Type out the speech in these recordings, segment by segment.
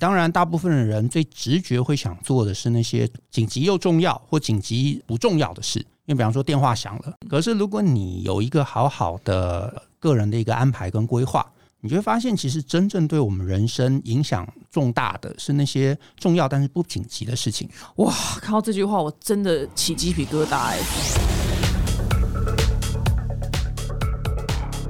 当然，大部分的人最直觉会想做的是那些紧急又重要或紧急不重要的事。因为比方说电话响了，可是如果你有一个好好的个人的一个安排跟规划，你就会发现，其实真正对我们人生影响重大的是那些重要但是不紧急的事情。哇，看到这句话，我真的起鸡皮疙瘩哎！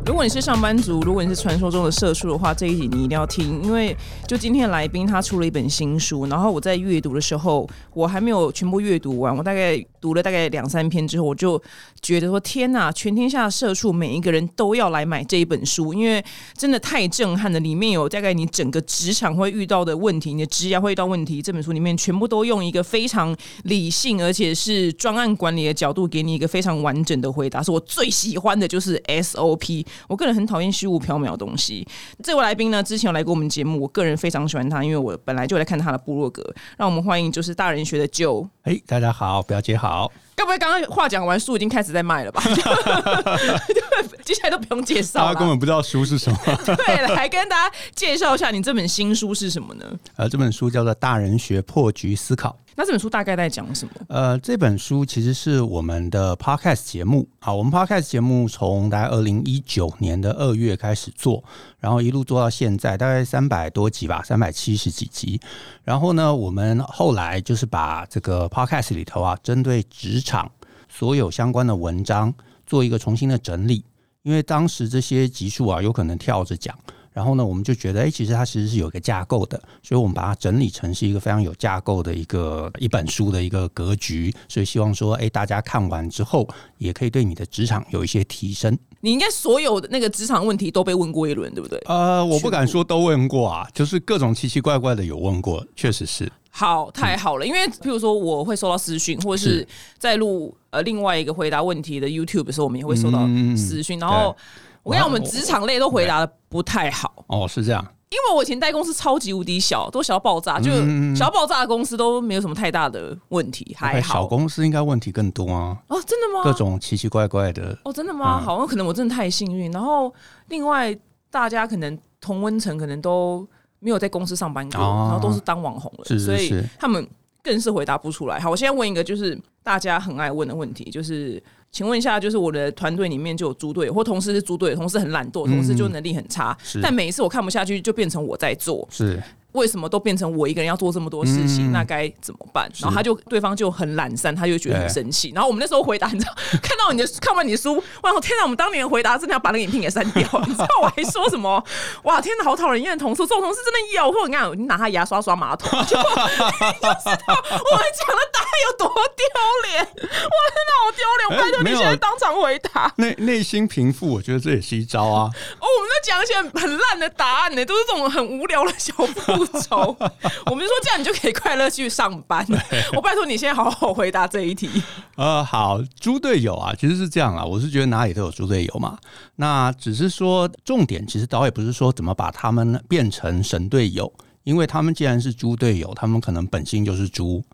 如果你是上班族，如果你是传说中的社畜的话，这一集你一定要听，因为就今天来宾他出了一本新书，然后我在阅读的时候，我还没有全部阅读完，我大概读了大概两三篇之后，我就觉得说天哪，全天下社畜每一个人都要来买这一本书，因为真的太震撼了，里面有大概你整个职场会遇到的问题，你的职业会遇到问题，这本书里面全部都用一个非常理性而且是专案管理的角度给你一个非常完整的回答，是我最喜欢的就是 SOP。我个人很讨厌虚无缥缈的东西。这位来宾呢，之前有来过我们节目，我个人非常喜欢他，因为我本来就来看他的部落格。让我们欢迎就是大人学的旧。哎，大家好，表姐好。该不会刚刚话讲完，书已经开始在卖了吧？接下来都不用介绍，大家根本不知道书是什么。对，来跟大家介绍一下，你这本新书是什么呢？呃，这本书叫做《大人学破局思考》。那这本书大概在讲什么？呃，这本书其实是我们的 podcast 节目。好，我们 podcast 节目从大概二零一九年的二月开始做，然后一路做到现在，大概三百多集吧，三百七十几集。然后呢，我们后来就是把这个 podcast 里头啊，针对职场所有相关的文章做一个重新的整理，因为当时这些集数啊，有可能跳着讲。然后呢，我们就觉得，哎，其实它其实是有一个架构的，所以我们把它整理成是一个非常有架构的一个一本书的一个格局。所以希望说，哎，大家看完之后，也可以对你的职场有一些提升。你应该所有的那个职场问题都被问过一轮，对不对？呃，我不敢说都问过啊，就是各种奇奇怪怪的有问过，确实是。好，太好了，因为譬如说我会收到私讯，或者是在录呃另外一个回答问题的 YouTube 的时候，我们也会收到私讯，然后。我跟你讲，我们职场类都回答的不太好哦，是这样。因为我以前待公司超级无敌小，都小到爆炸，就小爆炸的公司都没有什么太大的问题，还好。小公司应该问题更多啊！哦，真的吗？各种奇奇怪怪的。哦，真的吗？好，像可能我真的太幸运。然后另外，大家可能同温层可能都没有在公司上班过，然后都是当网红了，所以他们更是回答不出来。好，我现在问一个，就是大家很爱问的问题，就是。请问一下，就是我的团队里面就有猪队，或同事是猪队，同事很懒惰，同事就能力很差，但每一次我看不下去，就变成我在做。是。为什么都变成我一个人要做这么多事情？那该怎么办？然后他就对方就很懒散，他就觉得很生气。然后我们那时候回答，你知道，看到你的看完你的书，哇天哪！我们当年回答真的要把那个影片给删掉。你知道我还说什么？哇，天哪，好讨人厌的同事！这种同事真的有。或者你看，你拿他牙刷刷马桶，就 知道我们讲的答案有多丢脸。我，天哪，好丢脸！拜托你现在当场回答。内内心平复，我觉得这也是一招啊。哦，我们在讲一些很烂的答案呢，都是这种很无聊的小步。骤，我们就说这样你就可以快乐去上班。我拜托你现在好好回答这一题。呃，好，猪队友啊，其实是这样啊，我是觉得哪里都有猪队友嘛。那只是说重点，其实导演不是说怎么把他们变成神队友，因为他们既然是猪队友，他们可能本性就是猪。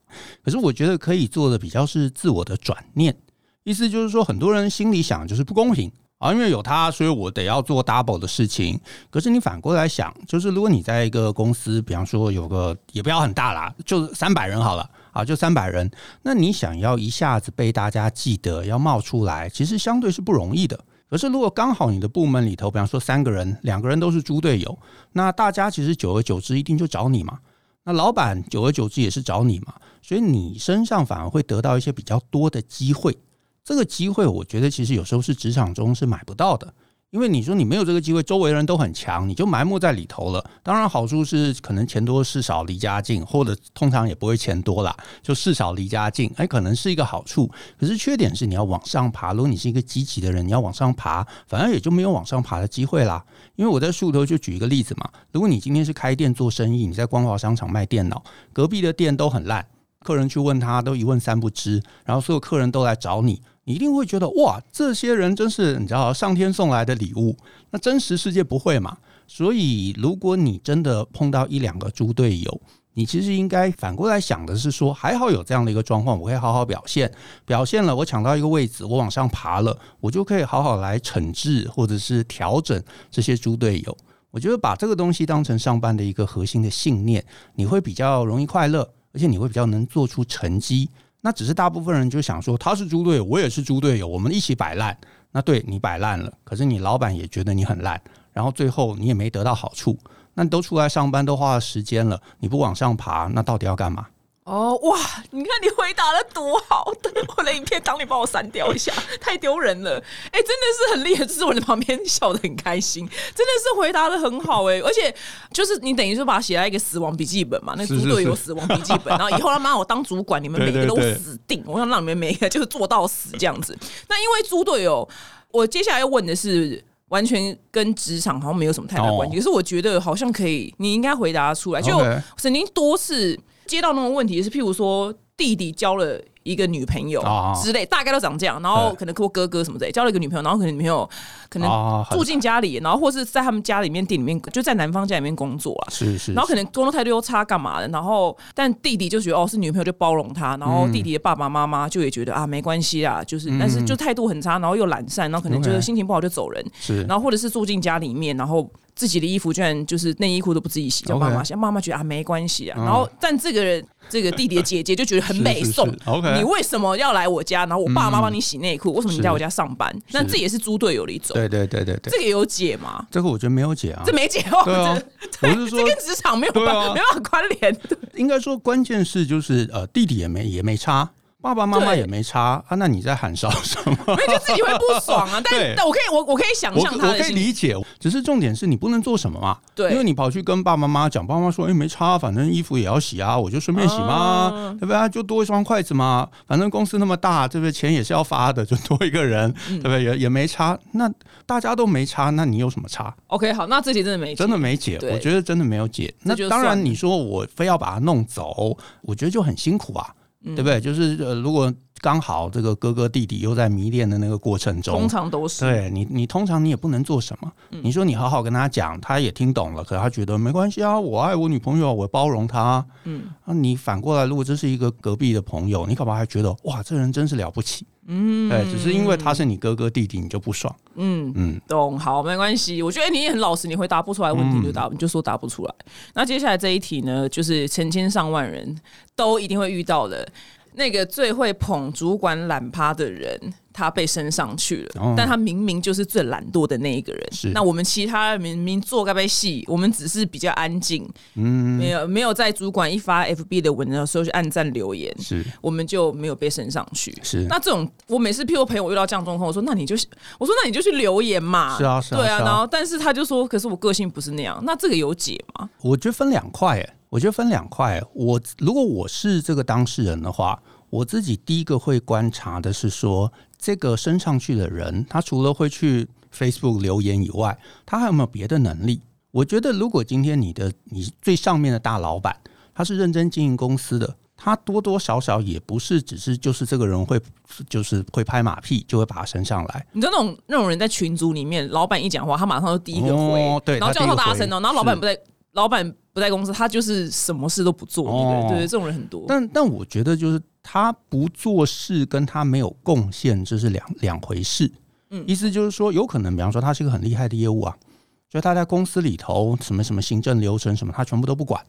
可是我觉得可以做的比较是自我的转念，意思就是说，很多人心里想就是不公平。啊，因为有他，所以我得要做 double 的事情。可是你反过来想，就是如果你在一个公司，比方说有个也不要很大啦，就三百人好了啊，就三百人，那你想要一下子被大家记得，要冒出来，其实相对是不容易的。可是如果刚好你的部门里头，比方说三个人，两个人都是猪队友，那大家其实久而久之一定就找你嘛。那老板久而久之也是找你嘛，所以你身上反而会得到一些比较多的机会。这个机会，我觉得其实有时候是职场中是买不到的，因为你说你没有这个机会，周围人都很强，你就埋没在里头了。当然，好处是可能钱多事少离家近，或者通常也不会钱多啦，就事少离家近，哎，可能是一个好处。可是缺点是你要往上爬，如果你是一个积极的人，你要往上爬，反而也就没有往上爬的机会啦。因为我在树头就举一个例子嘛，如果你今天是开店做生意，你在光华商场卖电脑，隔壁的店都很烂，客人去问他都一问三不知，然后所有客人都来找你。你一定会觉得哇，这些人真是你知道上天送来的礼物。那真实世界不会嘛？所以如果你真的碰到一两个猪队友，你其实应该反过来想的是说，还好有这样的一个状况，我会好好表现，表现了，我抢到一个位置，我往上爬了，我就可以好好来惩治或者是调整这些猪队友。我觉得把这个东西当成上班的一个核心的信念，你会比较容易快乐，而且你会比较能做出成绩。那只是大部分人就想说，他是猪队友，我也是猪队友，我们一起摆烂。那对你摆烂了，可是你老板也觉得你很烂，然后最后你也没得到好处。那都出来上班，都花了时间了，你不往上爬，那到底要干嘛？哦哇！你看你回答的多好，我的影片当你帮我删掉一下，太丢人了。哎，真的是很厉害，就是我在旁边笑得很开心，真的是回答的很好哎，而且就是你等于说把它写在一个死亡笔记本嘛，那猪队友死亡笔记本，然后以后他妈我当主管，你们 每个都死定，我想让你们每个就是做到死这样子。那因为猪队友，我接下来要问的是。完全跟职场好像没有什么太大关系，可是我觉得好像可以，你应该回答出来。就曾经多次接到那种问题，是譬如说弟弟交了。一个女朋友之类，大概都长这样。然后可能我哥哥什么的交了一个女朋友，然后可能女朋友可能住进家里，然后或是在他们家里面店里面，就在男方家里面工作啊。是是。然后可能工作态度又差，干嘛的？然后但弟弟就觉得哦是女朋友就包容他，然后弟弟的爸爸妈妈就也觉得啊没关系啊，就是但是就态度很差，然后又懒散，然后可能就是心情不好就走人。是。然后或者是住进家里面，然后。自己的衣服居然就是内衣裤都不自己洗，叫妈妈洗。妈妈觉得啊没关系啊。然后，但这个人这个弟弟的姐姐就觉得很美 颂。你为什么要来我家？然后我爸妈帮你洗内裤，为什么你在我家上班？那这也是猪队友的一种。对对对对对，这个有解吗？这个我觉得没有解啊。这没解哦。对是说，这跟职场没有办没办法关联。应该说，关键是就是呃，弟弟也没也没差。爸爸妈妈也没差啊，那你在喊烧什么？没有，就自己会不爽啊。但但我可以，我我可以想象他我可以理解，只是重点是你不能做什么嘛。对，因为你跑去跟爸爸妈妈讲，爸妈说：“哎，没差，反正衣服也要洗啊，我就顺便洗嘛，对不对？就多一双筷子嘛，反正公司那么大，对不对？钱也是要发的，就多一个人，对不对？也也没差。那大家都没差，那你有什么差？OK，好，那这题真的没真的没解，我觉得真的没有解。那当然，你说我非要把它弄走，我觉得就很辛苦啊。对不对？就是呃，如果刚好这个哥哥弟弟又在迷恋的那个过程中，通常都是对你，你通常你也不能做什么。你说你好好跟他讲，他也听懂了，可他觉得没关系啊，我爱我女朋友，我包容他。嗯，那你反过来，如果这是一个隔壁的朋友，你可能还觉得哇，这人真是了不起。嗯，对，只是因为他是你哥哥弟弟，你就不爽。嗯嗯，懂，好，没关系。我觉得你也很老实，你回答不出来问题就答，你就说答不出来。那接下来这一题呢，就是成千上万人都一定会遇到的。那个最会捧主管懒趴的人，他被升上去了，但他明明就是最懒惰的那一个人。是，那我们其他明明做该被戏，我们只是比较安静，嗯，没有没有在主管一发 FB 的文的时候去按赞留言，是，我们就没有被升上去。是，那这种我每次譬如朋友遇到这样状况，我说那你就我说那你就去留言嘛，是啊，是啊，对啊，然后但是他就说，可是我个性不是那样，那这个有解吗？我觉得分两块，哎。我觉得分两块。我如果我是这个当事人的话，我自己第一个会观察的是说，这个升上去的人，他除了会去 Facebook 留言以外，他还有没有别的能力？我觉得，如果今天你的你最上面的大老板，他是认真经营公司的，他多多少少也不是只是就是这个人会就是会拍马屁就会把他升上来。你知道那种那种人在群组里面，老板一讲话，他马上就第一个回，对，然后叫他大声哦，然后老板不在。老板不在公司，他就是什么事都不做。对对，这种人很多。但但我觉得，就是他不做事跟他没有贡献，这是两两回事。嗯，意思就是说，有可能，比方说，他是一个很厉害的业务啊，就他在公司里头什么什么行政流程什么，他全部都不管。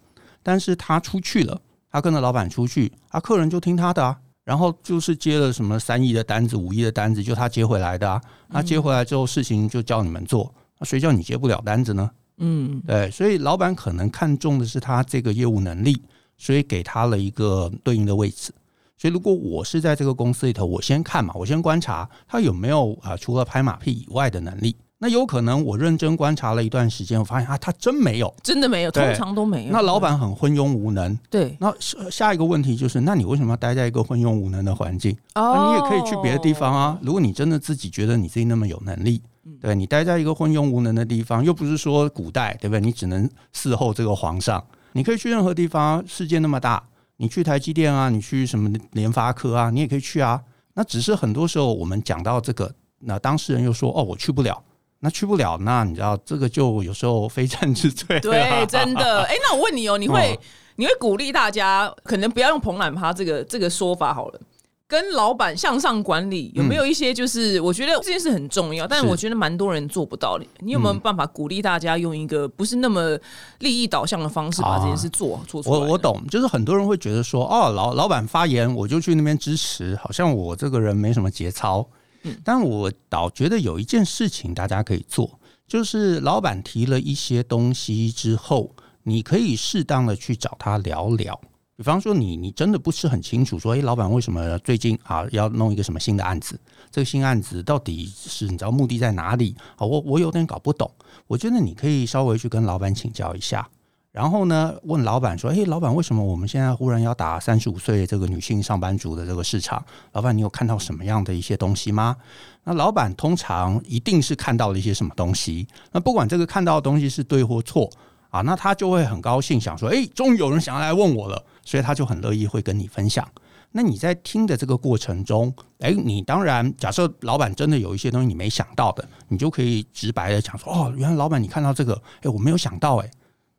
但是他出去了，他跟着老板出去，啊客人就听他的啊。然后就是接了什么三亿的单子、五亿的单子，就他接回来的啊。他接回来之后，事情就叫你们做，那谁叫你接不了单子呢？嗯，对，所以老板可能看重的是他这个业务能力，所以给他了一个对应的位置。所以如果我是在这个公司里头，我先看嘛，我先观察他有没有啊，除了拍马屁以外的能力。那有可能我认真观察了一段时间，我发现啊，他真没有，真的没有，通常都没有。那老板很昏庸无能。对。那下一个问题就是，那你为什么要待在一个昏庸无能的环境？哦，你也可以去别的地方啊。如果你真的自己觉得你自己那么有能力。对你待在一个昏庸无能的地方，又不是说古代，对不对？你只能伺候这个皇上，你可以去任何地方。世界那么大，你去台积电啊，你去什么联发科啊，你也可以去啊。那只是很多时候我们讲到这个，那当事人又说：“哦，我去不了。”那去不了，那你知道这个就有时候非战之罪。对，真的。哎，那我问你哦，你会你会鼓励大家，可能不要用“蓬懒趴”这个这个说法好了。跟老板向上管理有没有一些就是我觉得这件事很重要，但是我觉得蛮多人做不到的。你有没有办法鼓励大家用一个不是那么利益导向的方式把这件事做做出来？我我懂，就是很多人会觉得说，哦，老老板发言我就去那边支持，好像我这个人没什么节操。嗯，但我倒觉得有一件事情大家可以做，就是老板提了一些东西之后，你可以适当的去找他聊聊。比方说，你你真的不是很清楚，说，哎，老板为什么最近啊要弄一个什么新的案子？这个新案子到底是你知道目的在哪里？啊，我我有点搞不懂。我觉得你可以稍微去跟老板请教一下，然后呢，问老板说，哎，老板为什么我们现在忽然要打三十五岁这个女性上班族的这个市场？老板，你有看到什么样的一些东西吗？那老板通常一定是看到了一些什么东西。那不管这个看到的东西是对或错啊，那他就会很高兴，想说，哎，终于有人想要来问我了。所以他就很乐意会跟你分享。那你在听的这个过程中，哎，你当然假设老板真的有一些东西你没想到的，你就可以直白的讲说：“哦，原来老板你看到这个，哎，我没有想到，哎，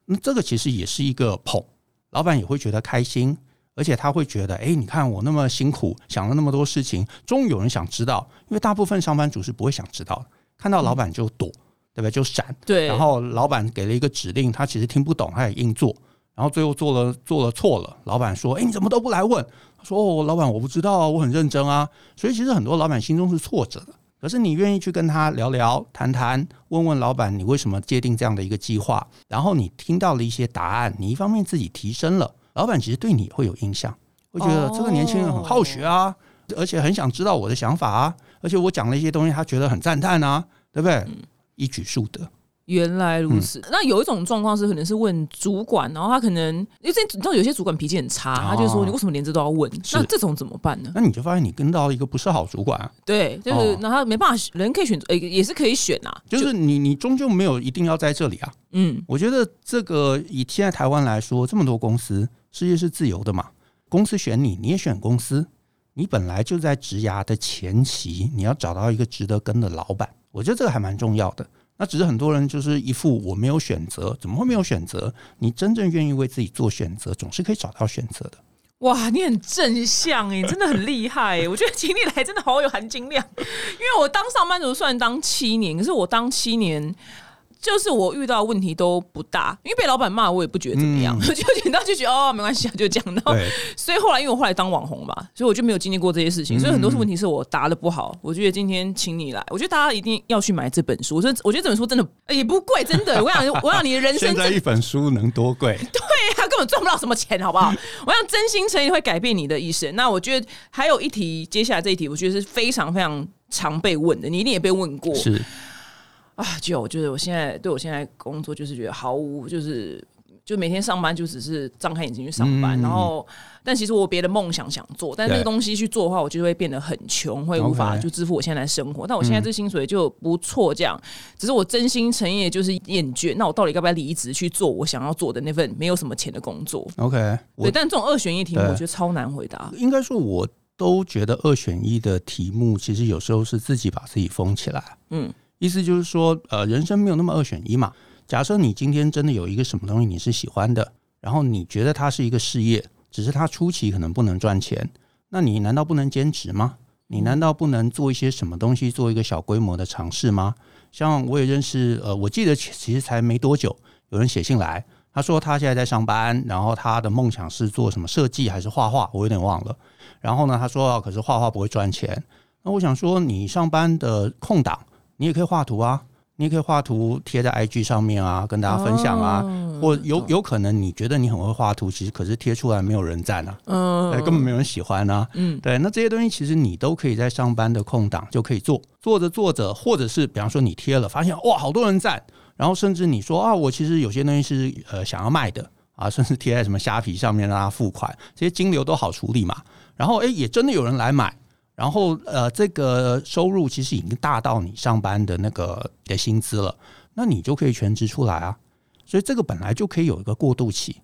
那这个其实也是一个捧，老板也会觉得开心，而且他会觉得，哎，你看我那么辛苦想了那么多事情，终于有人想知道，因为大部分上班族是不会想知道的，看到老板就躲，对不对？就闪。对。然后老板给了一个指令，他其实听不懂，他也硬做。然后最后做了做了错了，老板说：“哎，你怎么都不来问？”他说：“哦，老板我不知道啊，我很认真啊。”所以其实很多老板心中是挫折的。可是你愿意去跟他聊聊、谈谈，问问老板你为什么界定这样的一个计划？然后你听到了一些答案，你一方面自己提升了，老板其实对你会有印象，会觉得这个年轻人很好学啊，而且很想知道我的想法啊，而且我讲了一些东西，他觉得很赞叹啊，对不对？一举数得。原来如此，那有一种状况是，可能是问主管，然后他可能因为这你知道有些主管脾气很差，他就说你为什么连这都要问？那这种怎么办呢？那你就发现你跟到一个不是好主管，对，就是那他没办法，人可以选择，也是可以选啊，就是你你终究没有一定要在这里啊。嗯，我觉得这个以现在台湾来说，这么多公司，世界是自由的嘛，公司选你，你也选公司，你本来就在职涯的前期，你要找到一个值得跟的老板，我觉得这个还蛮重要的。那只是很多人就是一副我没有选择，怎么会没有选择？你真正愿意为自己做选择，总是可以找到选择的。哇，你很正向哎，真的很厉害哎！我觉得请你来真的好有含金量，因为我当上班族算当七年，可是我当七年。就是我遇到问题都不大，因为被老板骂我也不觉得怎么样，就简单就觉得哦没关系啊，就这样。然后所以后来因为我后来当网红嘛，所以我就没有经历过这些事情，所以很多问题是我答的不好。我觉得今天请你来，我觉得大家一定要去买这本书。我说我觉得这本书真的也不贵，真的。我想我想你的人生现在一本书能多贵？对啊根本赚不到什么钱，好不好？我想真心诚意会改变你的一生。那我觉得还有一题，接下来这一题，我觉得是非常非常常被问的，你一定也被问过。是。啊，就就是我现在对我现在工作就是觉得毫无，就是就每天上班就只是张开眼睛去上班，然后但其实我别的梦想想做，但那个东西去做的话，我就会变得很穷，会无法就支付我现在的生活。但我现在这薪水就不错，这样只是我真心诚意就是厌倦。那我到底该不该离职去做我想要做的那份没有什么钱的工作？OK，对，但这种二选一题目我觉得超难回答。应该说，我都觉得二选一的题目其实有时候是自己把自己封起来。嗯。意思就是说，呃，人生没有那么二选一嘛。假设你今天真的有一个什么东西你是喜欢的，然后你觉得它是一个事业，只是它初期可能不能赚钱，那你难道不能兼职吗？你难道不能做一些什么东西，做一个小规模的尝试吗？像我也认识，呃，我记得其实才没多久，有人写信来，他说他现在在上班，然后他的梦想是做什么设计还是画画，我有点忘了。然后呢，他说可是画画不会赚钱。那我想说，你上班的空档。你也可以画图啊，你也可以画图贴在 IG 上面啊，跟大家分享啊。或有有可能你觉得你很会画图，其实可是贴出来没有人赞啊，嗯，根本没有人喜欢啊。嗯，对，那这些东西其实你都可以在上班的空档就可以做，做着做着，或者是比方说你贴了，发现哇好多人赞，然后甚至你说啊我其实有些东西是呃想要卖的啊，甚至贴在什么虾皮上面让他付款，这些金流都好处理嘛。然后哎也真的有人来买。然后，呃，这个收入其实已经大到你上班的那个的薪资了，那你就可以全职出来啊。所以这个本来就可以有一个过渡期。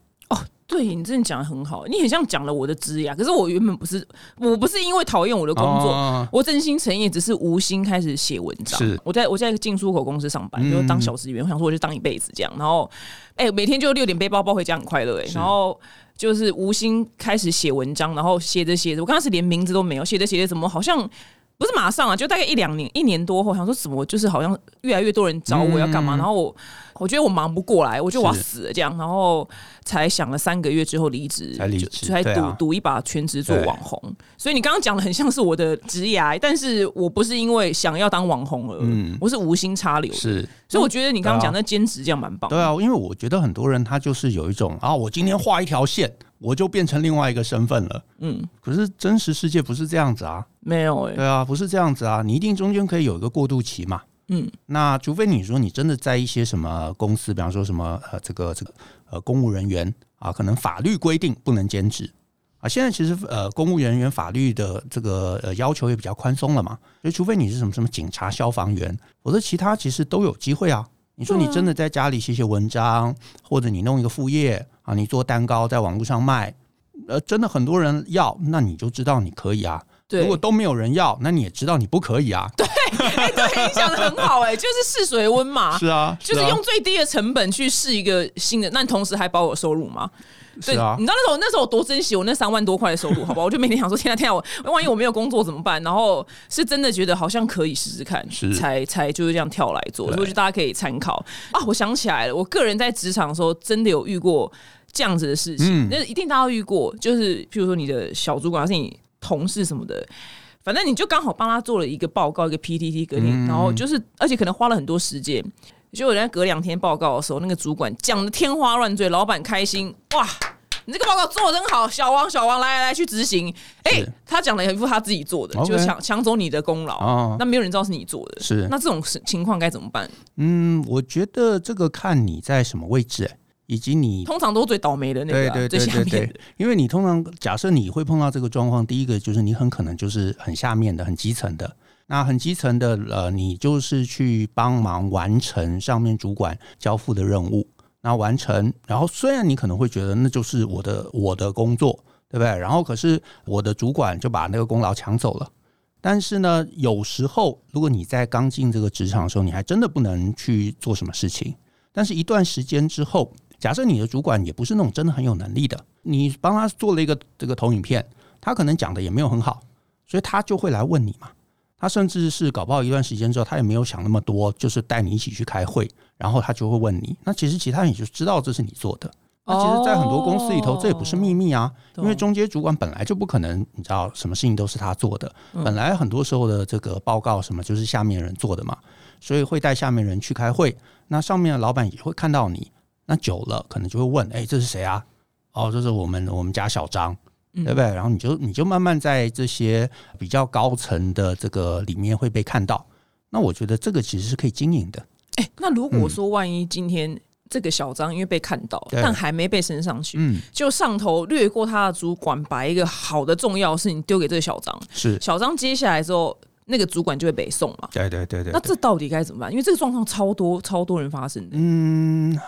哦，对你真的讲的很好，你很像讲了我的职业，可是我原本不是，我不是因为讨厌我的工作，我真心诚意只是无心开始写文章。是，我在我在进出口公司上班，就当小职员，我想说我就当一辈子这样，然后，哎，每天就六点背包包回家很快乐哎，然后。就是无心开始写文章，然后写着写着，我刚开始连名字都没有，写着写着怎么好像不是马上啊，就大概一两年一年多后，想说怎么就是好像越来越多人找我要干嘛，嗯然后我我觉得我忙不过来，我觉得我要死了这样，然后才想了三个月之后离职，才离职才赌赌一把全职做网红。所以你刚刚讲的很像是我的职涯，但是我不是因为想要当网红而，嗯我是无心插柳。是，所以我觉得你刚刚讲那兼职这样蛮棒的。对啊，因为我觉得很多人他就是有一种啊，我今天画一条线，我就变成另外一个身份了。嗯，可是真实世界不是这样子啊，没有哎、对啊，不是这样子啊，你一定中间可以有一个过渡期嘛。嗯，那除非你说你真的在一些什么公司，比方说什么呃这个这个呃公务人员啊，可能法律规定不能兼职啊。现在其实呃公务人员法律的这个呃要求也比较宽松了嘛，所以除非你是什么什么警察、消防员，否则其他其实都有机会啊。你说你真的在家里写写文章，或者你弄一个副业啊，你做蛋糕在网络上卖，呃，真的很多人要，那你就知道你可以啊。对如果都没有人要，那你也知道你不可以啊。对，哎、对，你想的很好哎、就是试水温嘛。是啊，就是啊用最低的成本去试一个新的，那同时还保有收入吗？对，啊你知道那时候那时候我多珍惜我那三万多块的收入，好吧？我就每天想说，天啊天啊，我万一我没有工作怎么办？然后是真的觉得好像可以试试看，是才才就是这样跳来做，对所以我觉得大家可以参考啊。我想起来了，我个人在职场的时候真的有遇过这样子的事情，嗯那、一定大家都遇过，就是譬如说你的小主管还是你同事什么的。反正你就刚好帮他做了一个报告，一个 PPT 隔天，嗯然后就是，而且可能花了很多时间。结果人家隔两天报告的时候，那个主管讲的天花乱坠，老板开心，哇！你这个报告做的真好，小王，小王，来来来，去执行。哎、是他讲了一副他自己做的就抢抢走你的功劳，哦那没有人知道是你做的。是那这种情况该怎么办？嗯，我觉得这个看你在什么位置、欸以及你通常都是最倒霉的那个、啊，对对对最下面对对的。，因为你通常假设你会碰到这个状况，第一个就是你很可能就是很下面的、很基层的。那很基层的，呃，你就是去帮忙完成上面主管交付的任务，那完成，然后虽然你可能会觉得那就是我的我的工作，对不对？然后可是我的主管就把那个功劳抢走了。但是呢，有时候如果你在刚进这个职场的时候，你还真的不能去做什么事情。但是一段时间之后，假设你的主管也不是那种真的很有能力的，你帮他做了一个这个投影片，他可能讲的也没有很好，所以他就会来问你嘛。他甚至是搞不好一段时间之后，他也没有想那么多，就是带你一起去开会，然后他就会问你。那其实其他人也就知道这是你做的。那其实，在很多公司里头，这也不是秘密啊，因为中间主管本来就不可能，你知道什么事情都是他做的，本来很多时候的这个报告什么就是下面人做的嘛，所以会带下面人去开会，那上面的老板也会看到你，那久了可能就会问，哎、这是谁啊？哦，这是我们我们家小张，对不对？然后你就你就慢慢在这些比较高层的这个里面会被看到，那我觉得这个其实是可以经营的，哎、那如果说万一今天这个小张因为被看到，对但还没被升上去，嗯，就上头略过他的主管，把一个好的重要事情丢给这个小张，是，小张接下来之后，那个主管就会北送嘛。对对对对那这到底该怎么办？因为这个状况超多超多人发生的。嗯，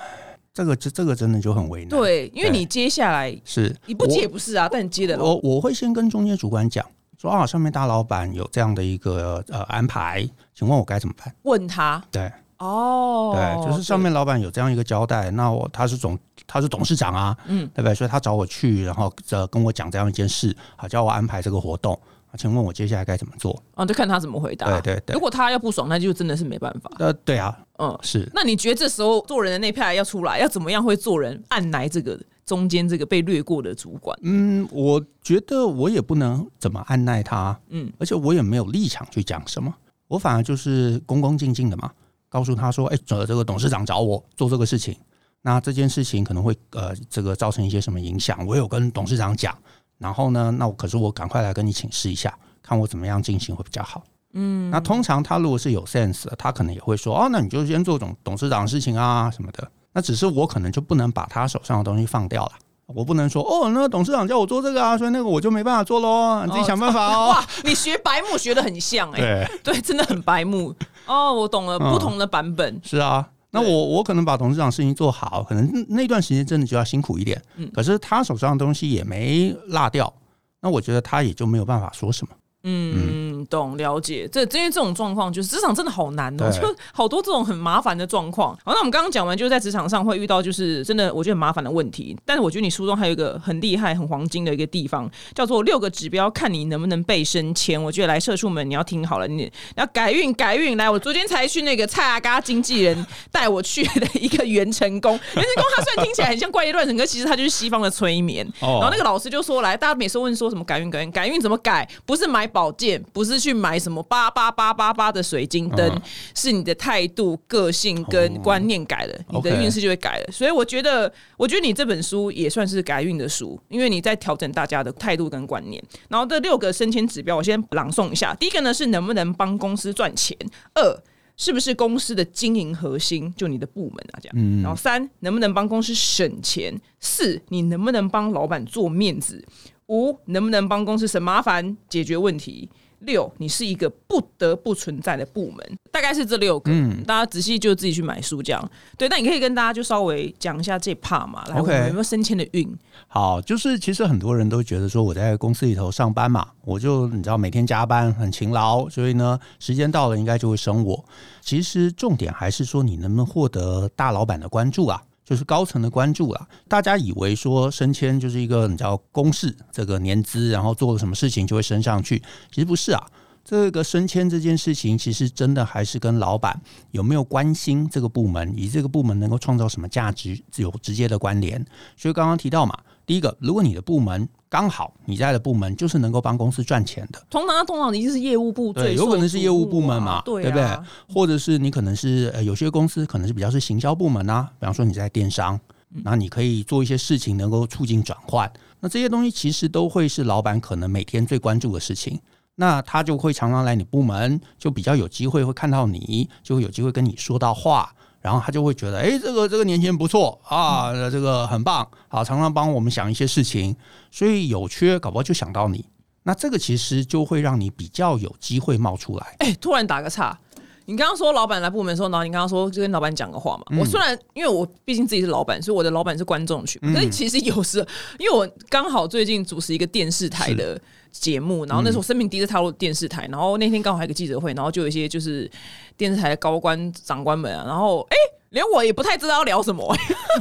这个这这个真的就很为难，，对，因为你接下来是。你不接也不是啊，但你接的。我我会先跟中间主管讲说啊，上面大老板有这样的一个呃安排，请问我该怎么办？问他？对。哦，对，就是上面老板有这样一个交代，那我他是总他是董事长啊，嗯，对不对？所以他找我去，然后这跟我讲这样一件事，好叫我安排这个活动，啊请问我接下来该怎么做？啊，就看他怎么回答。对对对如果他要不爽，那就真的是没办法。呃，对啊，嗯，是那你觉得这时候做人的那派要出来，要怎么样会做人？按来这个中间这个被略过的主管，嗯，我觉得我也不能怎么按耐他，嗯，而且我也没有立场去讲什么，我反而就是恭恭敬敬的嘛，告诉他说，哎、这这个董事长找我做这个事情，那这件事情可能会呃这个造成一些什么影响，我有跟董事长讲，然后呢，那我可是我赶快来跟你请示一下，看我怎么样进行会比较好。嗯，那通常他如果是有 sense 的，他可能也会说，哦，那你就先做董董事长的事情啊什么的。那只是我可能就不能把他手上的东西放掉了。我不能说哦，那个董事长叫我做这个啊，所以那个我就没办法做喽，你自己想办法哦。哇，你学白目学的很像哎、对，对，真的很白目哦。我懂了，嗯不同的版本，是啊。那我我可能把董事长事情做好，可能那段时间真的就要辛苦一点。嗯可是他手上的东西也没落掉，那我觉得他也就没有办法说什么。嗯，嗯，懂了解。这因为这种状况，就是职场真的好难哦，对就好多这种很麻烦的状况。好，那我们刚刚讲完，就是在职场上会遇到就是真的我觉得很麻烦的问题。但是我觉得你书中还有一个很厉害、很黄金的一个地方，叫做六个指标，看你能不能被升迁。我觉得来社畜们你要听好了，你要改运改运。来，我昨天才去那个蔡阿嘎经纪人带我去的一个元成功，元成功他虽然听起来很像怪力乱神，可其实他就是西方的催眠。哦然后那个老师就说来，大家每次问说什么改运改运改运怎么改？不是买宝剑，不是去买什么八八八八八的水晶灯，嗯是你的态度、个性跟观念改了，你的运势就会改了。所以我觉得，我觉得你这本书也算是改运的书，因为你在调整大家的态度跟观念。然后这六个升迁指标，我先朗诵一下。第一个呢是能不能帮公司赚钱，二。是不是公司的经营核心？就你的部门啊，这样。然后三，能不能帮公司省钱？四，你能不能帮老板做面子？五，能不能帮公司省麻烦、解决问题？六，你是一个不得不存在的部门，大概是这六个。嗯，大家仔细就自己去买书这样。对，那你可以跟大家就稍微讲一下这 part 嘛，来 OK 我们有没有升迁的运？好，就是其实很多人都觉得说我在公司里头上班嘛，我就你知道每天加班很勤劳，所以呢时间到了应该就会升我。其实重点还是说你能不能获得大老板的关注啊。就是高层的关注啦，大家以为说升迁就是一个你知道公式，这个年资，然后做了什么事情就会升上去，其实不是啊。这个升迁这件事情，其实真的还是跟老板有没有关心这个部门，以这个部门能够创造什么价值有直接的关联。所以刚刚提到嘛，第一个，如果你的部门刚好你在的部门就是能够帮公司赚钱的，通常通常一定是业务部最对，有可能是业务部门嘛，对不对？啊？或者是你可能是呃，有些公司可能是比较是行销部门啊，比方说你在电商，那你可以做一些事情能够促进转换，那这些东西其实都会是老板可能每天最关注的事情。那他就会常常来你部门，就比较有机会会看到你，就会有机会跟你说到话，然后他就会觉得，哎，这个这个年轻人不错啊，这个很棒，好，常常帮我们想一些事情，所以有缺搞不好就想到你。那这个其实就会让你比较有机会冒出来。哎、突然打个岔，你刚刚说老板来部门的时候，然后你刚刚说就跟老板讲个话嘛。我虽然因为我毕竟自己是老板，所以我的老板是观众群，可是其实有时因为我刚好最近主持一个电视台的节目，然后那时候生命第一次踏入电视台，然后那天刚好还有个记者会，然后就有一些就是电视台的高官长官们啊，然后哎。连我也不太知道要聊什么、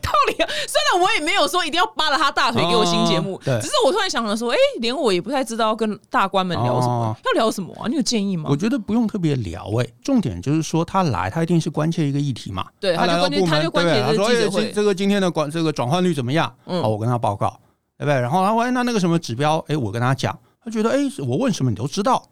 到底虽然我也没有说一定要扒了他大腿给我新节目，哦只是我突然想了说，哎、连我也不太知道要跟大官们聊什么，哦要聊什么啊？你有建议吗我？觉得不用特别聊哎、重点就是说他来，他一定是关切一个议题嘛。对他就关切来到部门他就关切对不对他说这个记者会哎这这个今天的管这个转换率怎么样？嗯好，我跟他报告，对不对？然后他说哎，那那个什么指标，哎，我跟他讲，他觉得哎，我问什么你都知道，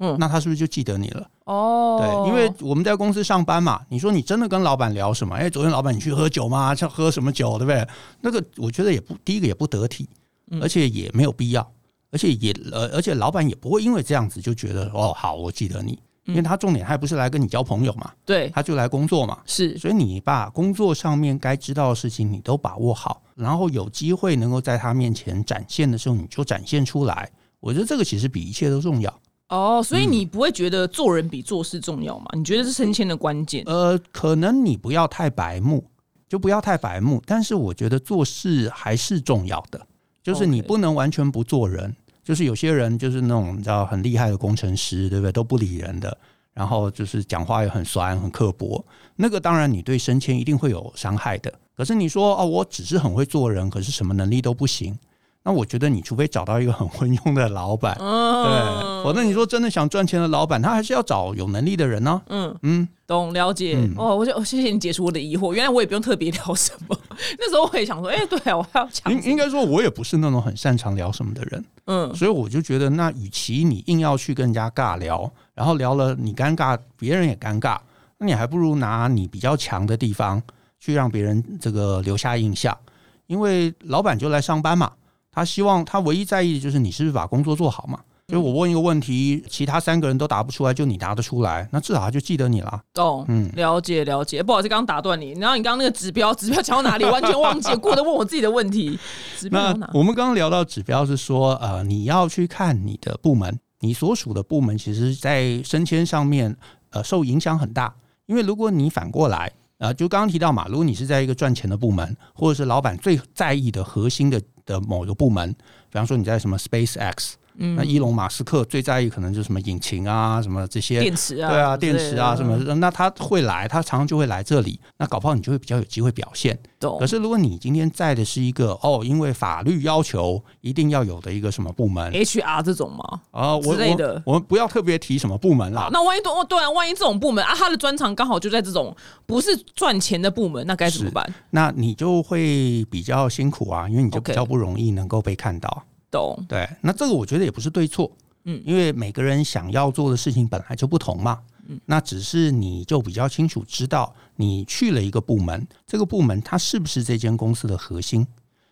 嗯那他是不是就记得你了？哦，对，因为我们在公司上班嘛，你说你真的跟老板聊什么？哎，昨天老板你去喝酒吗？像喝什么酒，对不对？那个我觉得也不，第一个也不得体，嗯而且也没有必要，而且也呃，而且老板也不会因为这样子就觉得哦，好，我记得你，因为他重点他也不是来跟你交朋友嘛，对，他就来工作嘛。是所以你把工作上面该知道的事情你都把握好，然后有机会能够在他面前展现的时候，你就展现出来。我觉得这个其实比一切都重要。哦，所以你不会觉得做人比做事重要吗？你觉得是升迁的关键？呃，可能你不要太白目，就不要太白目。但是我觉得做事还是重要的，就是你不能完全不做人。就是有些人就是那种你知道很厉害的工程师，对不对？都不理人的，然后就是讲话也很酸、很刻薄。那个当然你对升迁一定会有伤害的。可是你说哦，我只是很会做人，可是什么能力都不行。那我觉得你除非找到一个很昏庸的老板，对，否则你说真的想赚钱的老板，他还是要找有能力的人呢、嗯嗯，懂了解、嗯。哦，我就哦谢谢你解除我的疑惑，原来我也不用特别聊什么。那时候我也想说，哎、对啊，我还要讲应应该说，我也不是那种很擅长聊什么的人，嗯。所以我就觉得，那与其你硬要去跟人家尬聊，然后聊了你尴尬，别人也尴尬，那你还不如拿你比较强的地方去让别人这个留下印象，因为老板就来上班嘛，他希望他唯一在意的就是你是不是把工作做好嘛。所以我问一个问题，其他三个人都答不出来，就你答得出来，那至少他就记得你了。懂，嗯了解了解。不好意思，刚刚打断你。然后你刚刚那个指标，指标讲到哪里？完全忘记，过得问我自己的问题。指标哪？我们刚刚聊到指标是说，呃，你要去看你的部门，你所属的部门，其实在升迁上面，呃，受影响很大。因为如果你反过来，啊，就刚刚提到嘛，如果你是在一个赚钱的部门，或者是老板最在意的核心的的某个部门，比方说你在什么 SpaceX，嗯，那伊隆马斯克最在意可能就是什么引擎啊，什么这些电池啊，对啊，电池啊什么，那他会来，他常常就会来这里，那搞不好你就会比较有机会表现。可是如果你今天在的是一个哦，因为法律要求一定要有的一个什么部门，HR 这种吗？啊，之类的，我们不要特别提什么部门啦。那万一对对啊，万一这种部门啊，他的专长刚好就在这种不是赚钱的部门，那该怎么办？那你就会比较辛苦啊，因为你就比较不容易能够被看到。懂？对，那这个我觉得也不是对错，嗯，因为每个人想要做的事情本来就不同嘛。嗯，那只是你就比较清楚知道，你去了一个部门，这个部门它是不是这间公司的核心？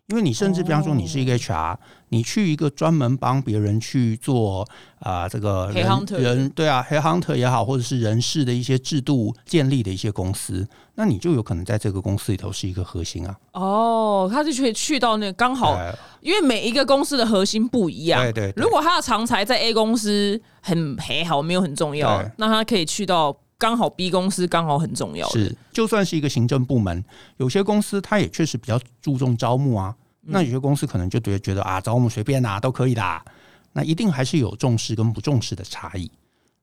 因为你甚至比方说你是一个 HR，你去一个专门帮别人去做啊这个人人对啊黑 hunter 也好，或者是人事的一些制度建立的一些公司，那你就有可能在这个公司里头是一个核心啊。哦，他就去去到那刚好，因为每一个公司的核心不一样。对对。如果他的常才在 A 公司很很好，没有很重要，那他可以去到刚好 B 公司刚好很重要。是，就算是一个行政部门，有些公司他也确实比较注重招募啊。那有些公司可能就觉得觉得啊，找我们随便啊，都可以的。那一定还是有重视跟不重视的差异，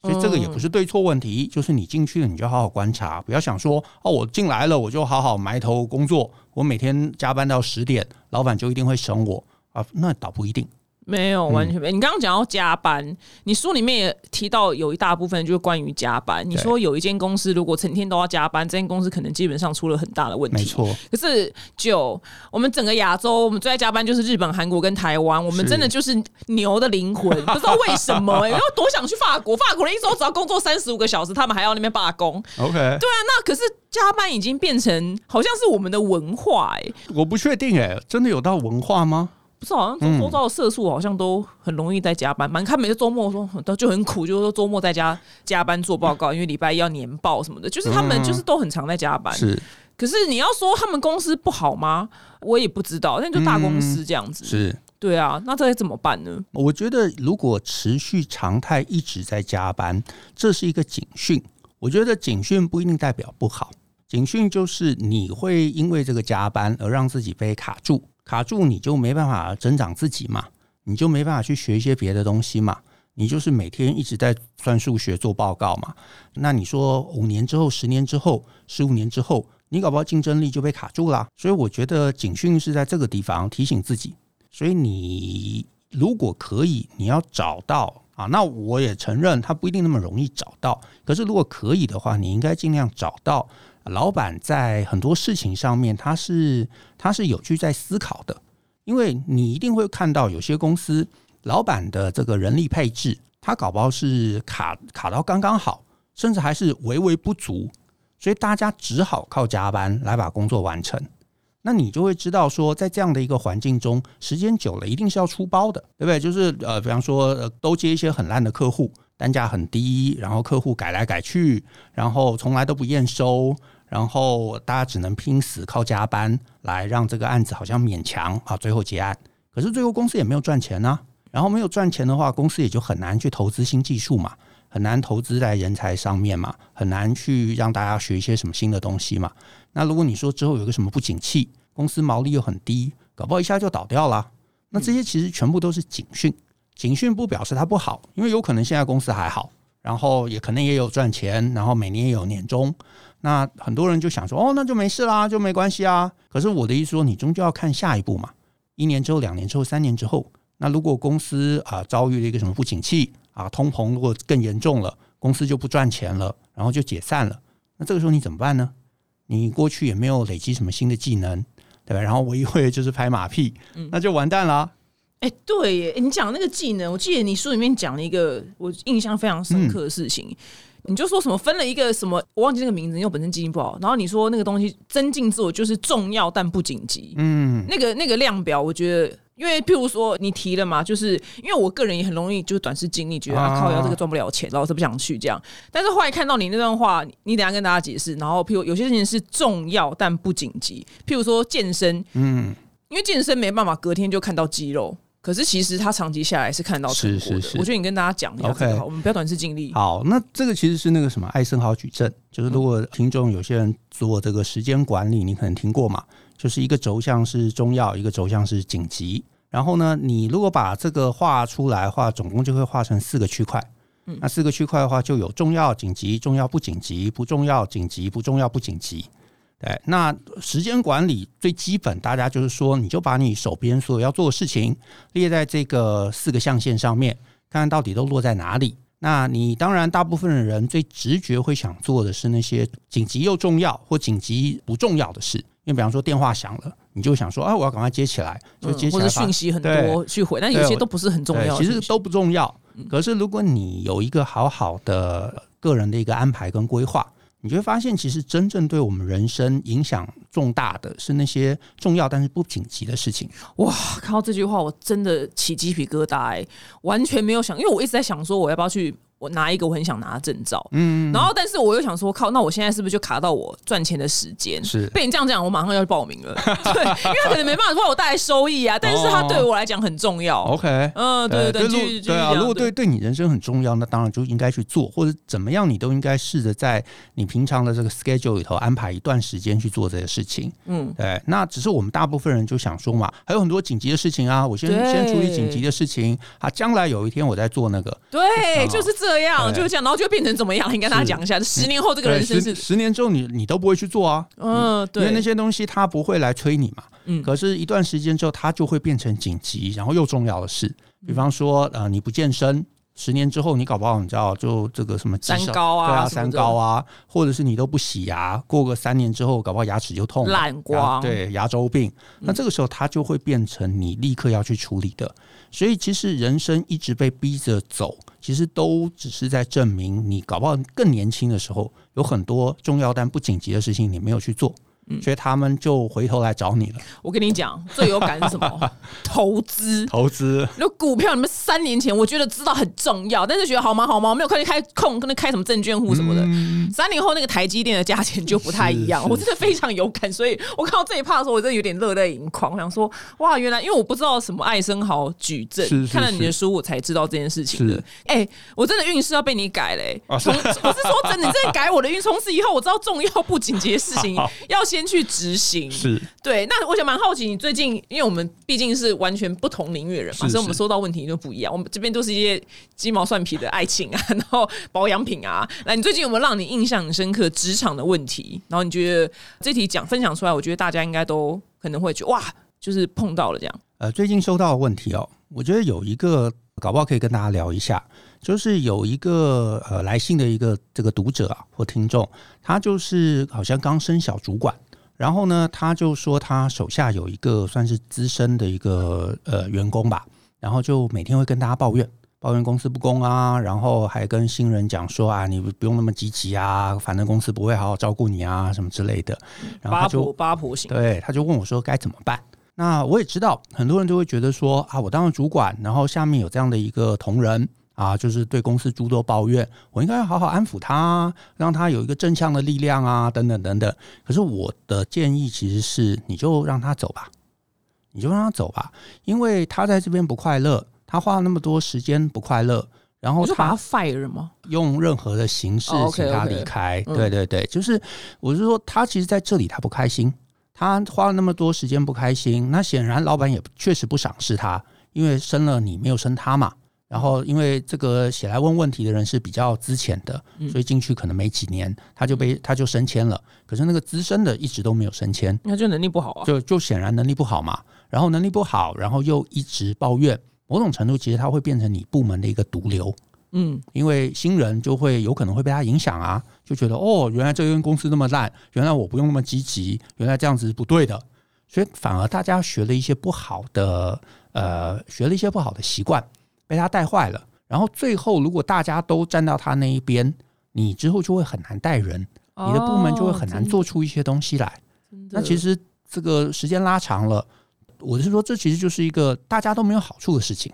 所以这个也不是对错问题，就是你进去了，你就好好观察，不要想说哦，我进来了，我就好好埋头工作，我每天加班到十点，老板就一定会审我啊？那倒不一定。没有完全没。你刚刚讲到加班，你书里面也提到有一大部分就是关于加班。你说有一间公司如果成天都要加班，这间公司可能基本上出了很大的问题。没错。可是就我们整个亚洲，我们最爱加班就是日本、韩国跟台湾。我们真的就是牛的灵魂，不知道为什么。哎，我多想去法国，法国人一周只要工作三十五个小时，他们还要那边罢工。OK。对啊，那可是加班已经变成好像是我们的文化哎。我不确定哎，真的有到文化吗？不是，好像周遭的社畜好像都很容易在加班。蛮看每个周末说都就很苦，就是说周末在家加班做报告，因为礼拜一要年报什么的。就是他们就是都很常在加班。是，可是你要说他们公司不好吗？我也不知道。那就大公司这样子。是，对啊。那这怎么办呢？我觉得如果持续常态一直在加班，这是一个警讯。我觉得警讯不一定代表不好，警讯就是你会因为这个加班而让自己被卡住。卡住你就没办法增长自己嘛，你就没办法去学一些别的东西嘛，你就是每天一直在算数学做报告嘛。那你说五年之后、十年之后、十五年之后，你搞不好竞争力就被卡住了。所以我觉得警讯是在这个地方提醒自己。所以你如果可以，你要找到啊，那我也承认它不一定那么容易找到。可是如果可以的话，你应该尽量找到。老板在很多事情上面，他是他是有去在思考的，因为你一定会看到有些公司老板的这个人力配置，他搞不好是卡卡到刚刚好，甚至还是微微不足，所以大家只好靠加班来把工作完成。那你就会知道说，在这样的一个环境中，时间久了一定是要出包的，对不对？就是呃，比方说都接一些很烂的客户，单价很低，然后客户改来改去，然后从来都不验收。然后大家只能拼死靠加班来让这个案子好像勉强啊最后结案，可是最后公司也没有赚钱呢。然后没有赚钱的话，公司也就很难去投资新技术嘛，很难投资在人才上面嘛，很难去让大家学一些什么新的东西嘛。那如果你说之后有个什么不景气，公司毛利又很低，搞不好一下就倒掉了。那这些其实全部都是警讯，警讯不表示它不好，因为有可能现在公司还好，然后也可能也有赚钱，然后每年也有年终。那很多人就想说，哦，那就没事啦，就没关系啊。可是我的意思说，你终究要看下一步嘛。一年之后、两年之后、三年之后，那如果公司啊遭遇了一个什么不景气啊，通膨如果更严重了，公司就不赚钱了，然后就解散了。那这个时候你怎么办呢？你过去也没有累积什么新的技能，对吧？然后我一会就是拍马屁，那就完蛋了。哎，对耶，你讲那个技能，我记得你书里面讲了一个我印象非常深刻的事情。你就说什么分了一个什么，我忘记那个名字，因为我本身记性不好。然后你说那个东西增进自我就是重要但不紧急。嗯，那个那个量表，我觉得，因为譬如说你提了嘛，就是因为我个人也很容易就是短视经历，觉得啊靠，要这个赚不了钱，然后是不想去这样。但是后来看到你那段话，你等下跟大家解释。然后譬如有些事情是重要但不紧急，譬如说健身，嗯，因为健身没办法隔天就看到肌肉。可是其实他长期下来是看到成果的。我觉得你跟大家讲一下这个好，我们不要短视经历。好，那这个其实是那个什么艾森豪矩阵，就是如果听众有些人做这个时间管理，你可能听过嘛，就是一个轴向是重要，一个轴向是紧急。然后呢，你如果把这个画出来的话，总共就会画成四个区块。嗯那四个区块的话，就有重要、紧急、重要不紧急、不重要、紧急、不重要不紧急。对，那时间管理最基本，大家就是说，你就把你手边所有要做的事情列在这个四个象限上面，看看到底都落在哪里。那你当然，大部分的人最直觉会想做的是那些紧急又重要或紧急不重要的事，因为比方说电话响了，你就想说，啊，我要赶快接起来，就接起来或者讯息很多去回，但有些都不是很重要。其实都不重要。可是如果你有一个好好的个人的一个安排跟规划，你就会发现，其实真正对我们人生影响重大的是那些重要但是不紧急的事情。哇，看到这句话我真的起鸡皮疙瘩、完全没有想，因为我一直在想说我要不要去。我拿一个我很想拿的证照，嗯，然后但是我又想说，靠，那我现在是不是就卡到我赚钱的时间？是被你这样讲，我马上要去报名了。对，因为他可能没办法为我带来收益啊，但是他对我来讲很重要。OK，嗯，对对对，对啊，如果对对你人生很重要，那当然就应该去做，或者怎么样，你都应该试着在你平常的这个 schedule 里头安排一段时间去做这些事情。嗯，对，那只是我们大部分人就想说嘛，还有很多紧急的事情啊，我先对先处理紧急的事情啊，将来有一天我再做那个。对，就是这样，就是这样，然后就变成怎么样？你跟大家讲一下，十年后这个人生是十十年之后你你都不会去做啊，嗯，对，因为那些东西他不会来催你嘛。嗯可是，一段时间之后，它就会变成紧急，然后又重要的事。比方说，呃，你不健身，十年之后你搞不好，你知道，就这个什么三高啊对啊，三高啊，或者是你都不洗牙，过个三年之后，搞不好牙齿就痛了，烂光对牙周病。那这个时候，它就会变成你立刻要去处理的。所以，其实人生一直被逼着走，其实都只是在证明你搞不好更年轻的时候，有很多重要但不紧急的事情你没有去做。所以他们就回头来找你了，我跟你讲，最有感是什么？投资。投资。那股票，你们三年前我觉得知道很重要，但是觉得好忙好忙，没有快去开空，跟那开什么证券户什么的。三年后那个台积电的价钱就不太一样，我真的非常有感，所以我看到这一趴的时候，我真的有点热泪盈眶，我想说哇，原来因为我不知道什么爱生豪矩阵，是是看了你的书我才知道这件事情的是。哎、我真的运势要被你改嘞、啊从我是说真的，你真的改我的运，从此以后我知道重要不紧急的事情 要先去执行。是对，那我想蛮好奇，你最近，因为我们毕竟是完全不同领域的人嘛，是所以我们收到问题就不一样。我们这边都是一些鸡毛蒜皮的爱情啊，然后保养品啊。来你最近有没有让你印象很深刻职场的问题？然后你觉得这题讲分享出来，我觉得大家应该都可能会觉得哇，就是碰到了这样。呃，最近收到的问题哦，我觉得有一个搞不好可以跟大家聊一下，就是有一个呃来信的一个这个读者啊或听众，他就是好像刚升小主管，然后呢，他就说他手下有一个算是资深的一个呃员工吧，然后就每天会跟大家抱怨。抱怨公司不公啊，然后还跟新人讲说啊，你不用那么积极啊，反正公司不会好好照顾你啊，什么之类的。然后他就八婆型，对，他就问我说该怎么办。那我也知道，很多人都会觉得说啊，我当了主管，然后下面有这样的一个同仁啊，就是对公司诸多抱怨，我应该要好好安抚他，让他有一个正向的力量啊，等等等等。可是我的建议其实是，你就让他走吧，你就让他走吧，因为他在这边不快乐，他花了那么多时间不快乐，然后他他 fire 吗？用任何的形式请他离开。嗯对对对，就是我是说，他其实在这里他不开心，他花了那么多时间不开心，那显然老板也确实不赏识他，因为升了你没有升他嘛。然后，因为这个写来问问题的人是比较资浅的，嗯所以进去可能没几年，他就被他就升迁了。可是那个资深的一直都没有升迁，那就能力不好啊。就就显然能力不好嘛。然后能力不好，然后又一直抱怨，某种程度其实他会变成你部门的一个毒瘤。嗯，因为新人就会有可能会被他影响啊，就觉得哦，原来这间公司那么烂，原来我不用那么积极，原来这样子是不对的，所以反而大家学了一些不好的呃，学了一些不好的习惯，被他带坏了。然后最后，如果大家都站到他那一边，你之后就会很难带人，你的部门就会很难做出一些东西来。哦。那其实这个时间拉长了，我是说，这其实就是一个大家都没有好处的事情。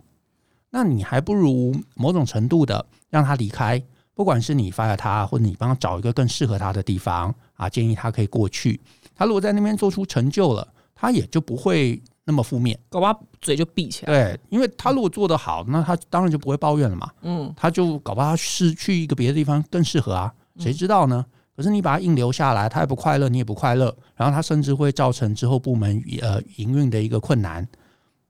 那你还不如某种程度的让他离开，不管是你 fire 他，或者你帮他找一个更适合他的地方啊，建议他可以过去。他如果在那边做出成就了，他也就不会那么负面。搞把嘴就闭起来。对，因为他如果做得好，那他当然就不会抱怨了嘛。嗯，他就搞把他是去一个别的地方更适合啊，谁知道呢？可是你把他硬留下来，他也不快乐，你也不快乐，然后他甚至会造成之后部门呃营运的一个困难。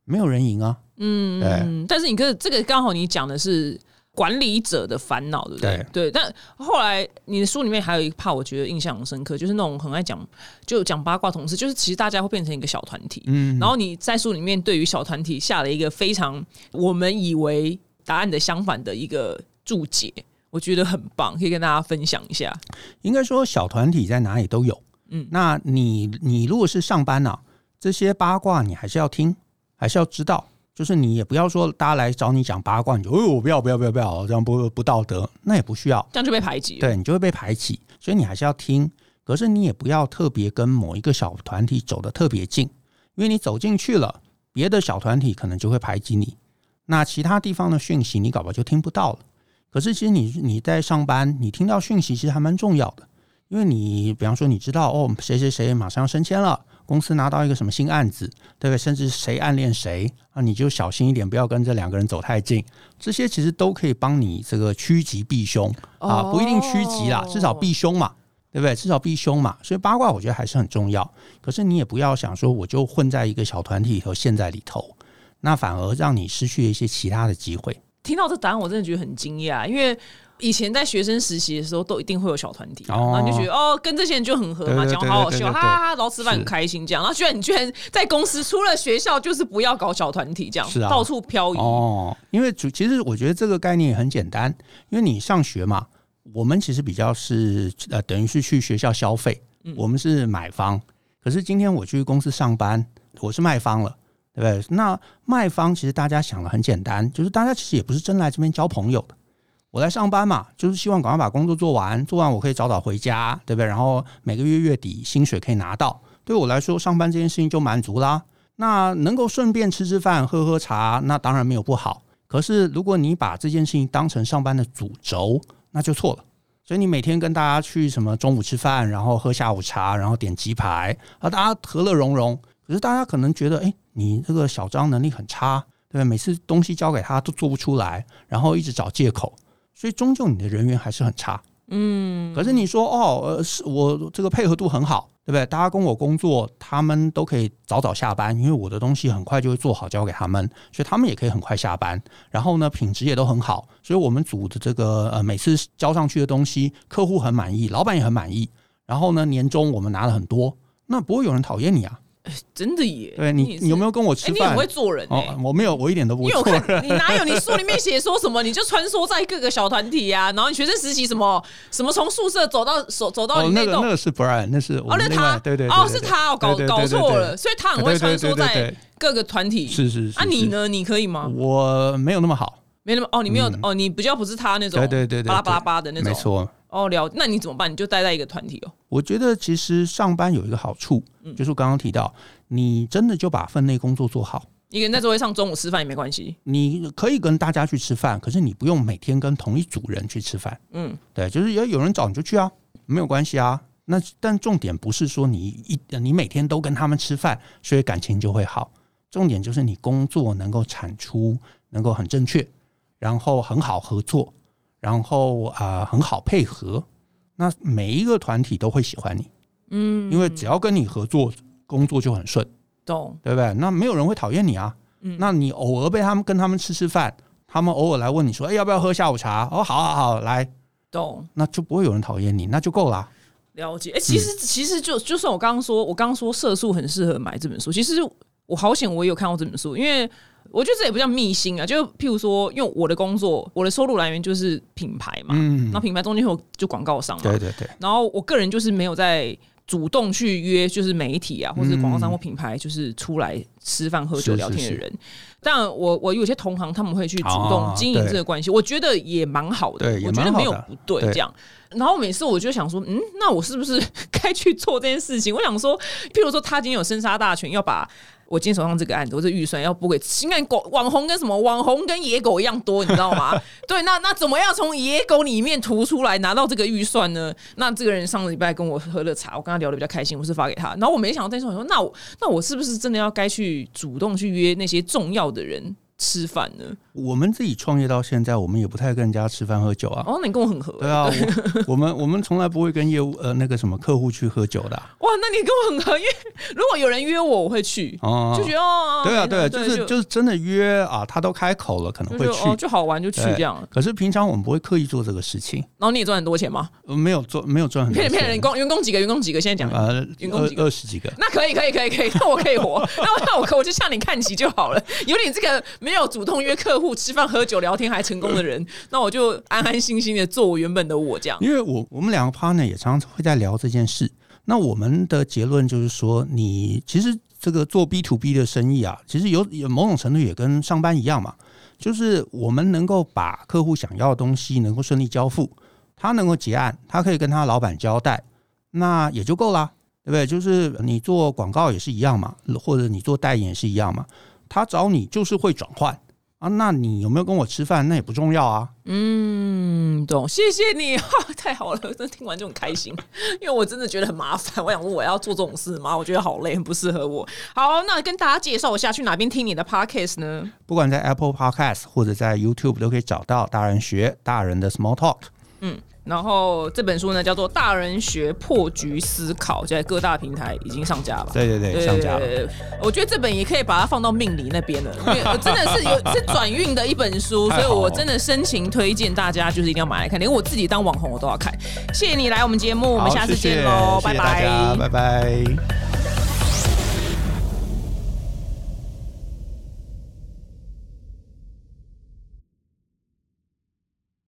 没有人赢啊。嗯，对但是你跟这个刚好你讲的是管理者的烦恼，对不对？对。但后来你的书里面还有一怕，我觉得印象很深刻，就是那种很爱讲就讲八卦同事，就是其实大家会变成一个小团体。嗯。然后你在书里面对于小团体下了一个非常我们以为答案的相反的一个注解，我觉得很棒，可以跟大家分享一下。应该说小团体在哪里都有。嗯。那你你如果是上班呢，这些八卦你还是要听，还是要知道。就是你也不要说大家来找你讲八卦，你就哦我不要不要不要不要，这样不不道德，那也不需要，这样就被排挤，对你就会被排挤，所以你还是要听，可是你也不要特别跟某一个小团体走得特别近，因为你走进去了，别的小团体可能就会排挤你，那其他地方的讯息你搞不好就听不到了。可是其实你你在上班，你听到讯息其实还蛮重要的，因为你比方说你知道哦谁谁谁马上要升迁了。公司拿到一个什么新案子，对不对？甚至谁暗恋谁啊，你就小心一点，不要跟这两个人走太近。这些其实都可以帮你这个趋吉避凶啊，不一定趋吉啦，至少避凶嘛，对不对？至少避凶嘛。所以八卦我觉得还是很重要。可是你也不要想说我就混在一个小团体里头陷在里头，那反而让你失去了一些其他的机会。听到这答案，我真的觉得很惊讶，因为。以前在学生实习的时候，都一定会有小团体，然后你就觉得哦，跟这些人就很合嘛，讲好好笑，哈哈哈，然后吃饭很开心这样。然后居然你居然在公司，除了学校就是不要搞小团体，这样是啊，到处漂移哦。因为主其实我觉得这个概念也很简单，因为你上学嘛，我们其实比较是呃，等于是去学校消费，我们是买方。可是今天我去公司上班，我是卖方了，对不对？那卖方其实大家想的很简单，就是大家其实也不是真来这边交朋友的。我来上班嘛，就是希望赶快把工作做完，做完我可以早早回家，对不对？然后每个月月底薪水可以拿到，对我来说上班这件事情就满足啦。那能够顺便吃吃饭、喝喝茶，那当然没有不好。可是如果你把这件事情当成上班的主轴，那就错了。所以你每天跟大家去什么中午吃饭，然后喝下午茶，然后点鸡排，啊，大家和乐融融。可是大家可能觉得，哎，你这个小张能力很差，对不对？每次东西交给他都做不出来，然后一直找借口。所以终究你的人缘还是很差，嗯。可是你说哦，呃，是我这个配合度很好，对不对？大家跟我工作，他们都可以早早下班，因为我的东西很快就会做好交给他们，所以他们也可以很快下班。然后呢，品质也都很好，所以我们组的这个呃每次交上去的东西，客户很满意，老板也很满意。然后呢，年终我们拿了很多，那不会有人讨厌你啊。真的耶！对你，你有没有跟我吃饭？你很会做人哦，我没有，我一点都不会做人。你哪有？你书里面写说什么？你就穿梭在各个小团体呀，然后你学生实习什么什么，从宿舍走到走走到你那个那个是 Brian，那是哦，那他对对哦，是他搞搞错了，所以他很会穿梭在各个团体。是是是。啊，你呢？你可以吗？我没有那么好，没那么哦，你没有哦，你比较不是他那种对对对巴拉巴拉巴的那种，没错。哦，了，那你怎么办？你就待在一个团体哦。我觉得其实上班有一个好处，就是刚刚提到，你真的就把分内工作做好。一个人在座位上中午吃饭也没关系，你可以跟大家去吃饭，可是你不用每天跟同一组人去吃饭。嗯，对，就是有有人找你就去啊，没有关系啊。那但重点不是说你一你每天都跟他们吃饭，所以感情就会好。重点就是你工作能够产出，能够很正确，然后很好合作。然后啊，很好配合，那每一个团体都会喜欢你，嗯，因为只要跟你合作，工作就很顺，懂。对不对？那没有人会讨厌你啊，嗯，那你偶尔被他们跟他们吃吃饭，他们偶尔来问你说，哎，要不要喝下午茶？哦，好好好，来，懂，那就不会有人讨厌你，那就够了。了解，哎，其实其实就就算我刚刚说，我刚刚说色素很适合买这本书，其实我好险，我也有看过这本书，因为。我觉得这也不叫秘辛啊，就譬如说，因为我的工作，我的收入来源就是品牌嘛，嗯，那品牌中间有就广告商嘛，对对对，然后我个人就是没有在主动去约，就是媒体啊，或者广告商或品牌，就是出来吃饭喝酒聊天的人。但我我有些同行他们会去主动经营这个关系，我觉得也蛮好的，我觉得没有不对这样。然后每次我就想说，嗯，那我是不是 该去做这件事情？我想说，譬如说他今天有生杀大权，要把。我今天手上这个案子，我这预算要拨给，新看狗网红跟什么网红跟野狗一样多，你知道吗？对，那那怎么样从野狗里面突出来拿到这个预算呢？那这个人上个礼拜跟我喝了茶，我跟他聊的比较开心，我是发给他。然后我没想到，但是我说，那我那我是不是真的要该去主动去约那些重要的人？吃饭呢？我们自己创业到现在，我们也不太跟人家吃饭喝酒啊。哦，那你跟我很合。对啊，我 我们我们从来不会跟业务呃那个什么客户去喝酒的啊。哇，那你跟我很合，因为如果有人约我，我会去，哦就觉得哦，对啊，对啊，就是就是真的约啊，他都开口了，可能会去就就哦，就好玩就去这样。可是平常我们不会刻意做这个事情，然后你也赚很多钱吗？呃没有做没有赚很多钱，骗人骗人，员工员工几个？员工几个？现在讲。呃员工几个二十几个。那可以，可以，可以，可以，那我可以活，那我那我可我就向你看齐就好了。有你这个没有主动约客户吃饭、喝酒、聊天还成功的人，那我就安安心心的做我原本的我这样。因为我我们两个 partner 也常常会在聊这件事。那我们的结论就是说，你其实这个做 B to B 的生意啊，其实有有某种程度也跟上班一样嘛，就是我们能够把客户想要的东西能够顺利交付，他能够结案，他可以跟他老板交代，那也就够啦，对不对？就是你做广告也是一样嘛，或者你做代言也是一样嘛，他找你就是会转换啊，那你有没有跟我吃饭那也不重要啊，嗯，懂，谢谢你，哈，太好了，真听完就很开心，因为我真的觉得很麻烦，我想说我要做这种事吗？我觉得好累，很不适合我。好，那跟大家介绍一下，去哪边听你的 podcast 呢？不管在 Apple Podcast 或者在 YouTube 都可以找到大人学大人的 Small Talk。嗯，然后这本书呢叫做《大人学破局思考》，在各大平台已经上架了吧。对对对，上架了。对我觉得这本也可以把它放到命理那边了，因为我真的是有是转运的一本书，所以我真的深情推荐大家，就是一定要买来看，连我自己当网红我都要看。谢谢你来我们节目，我们下次见喽，拜谢谢拜拜。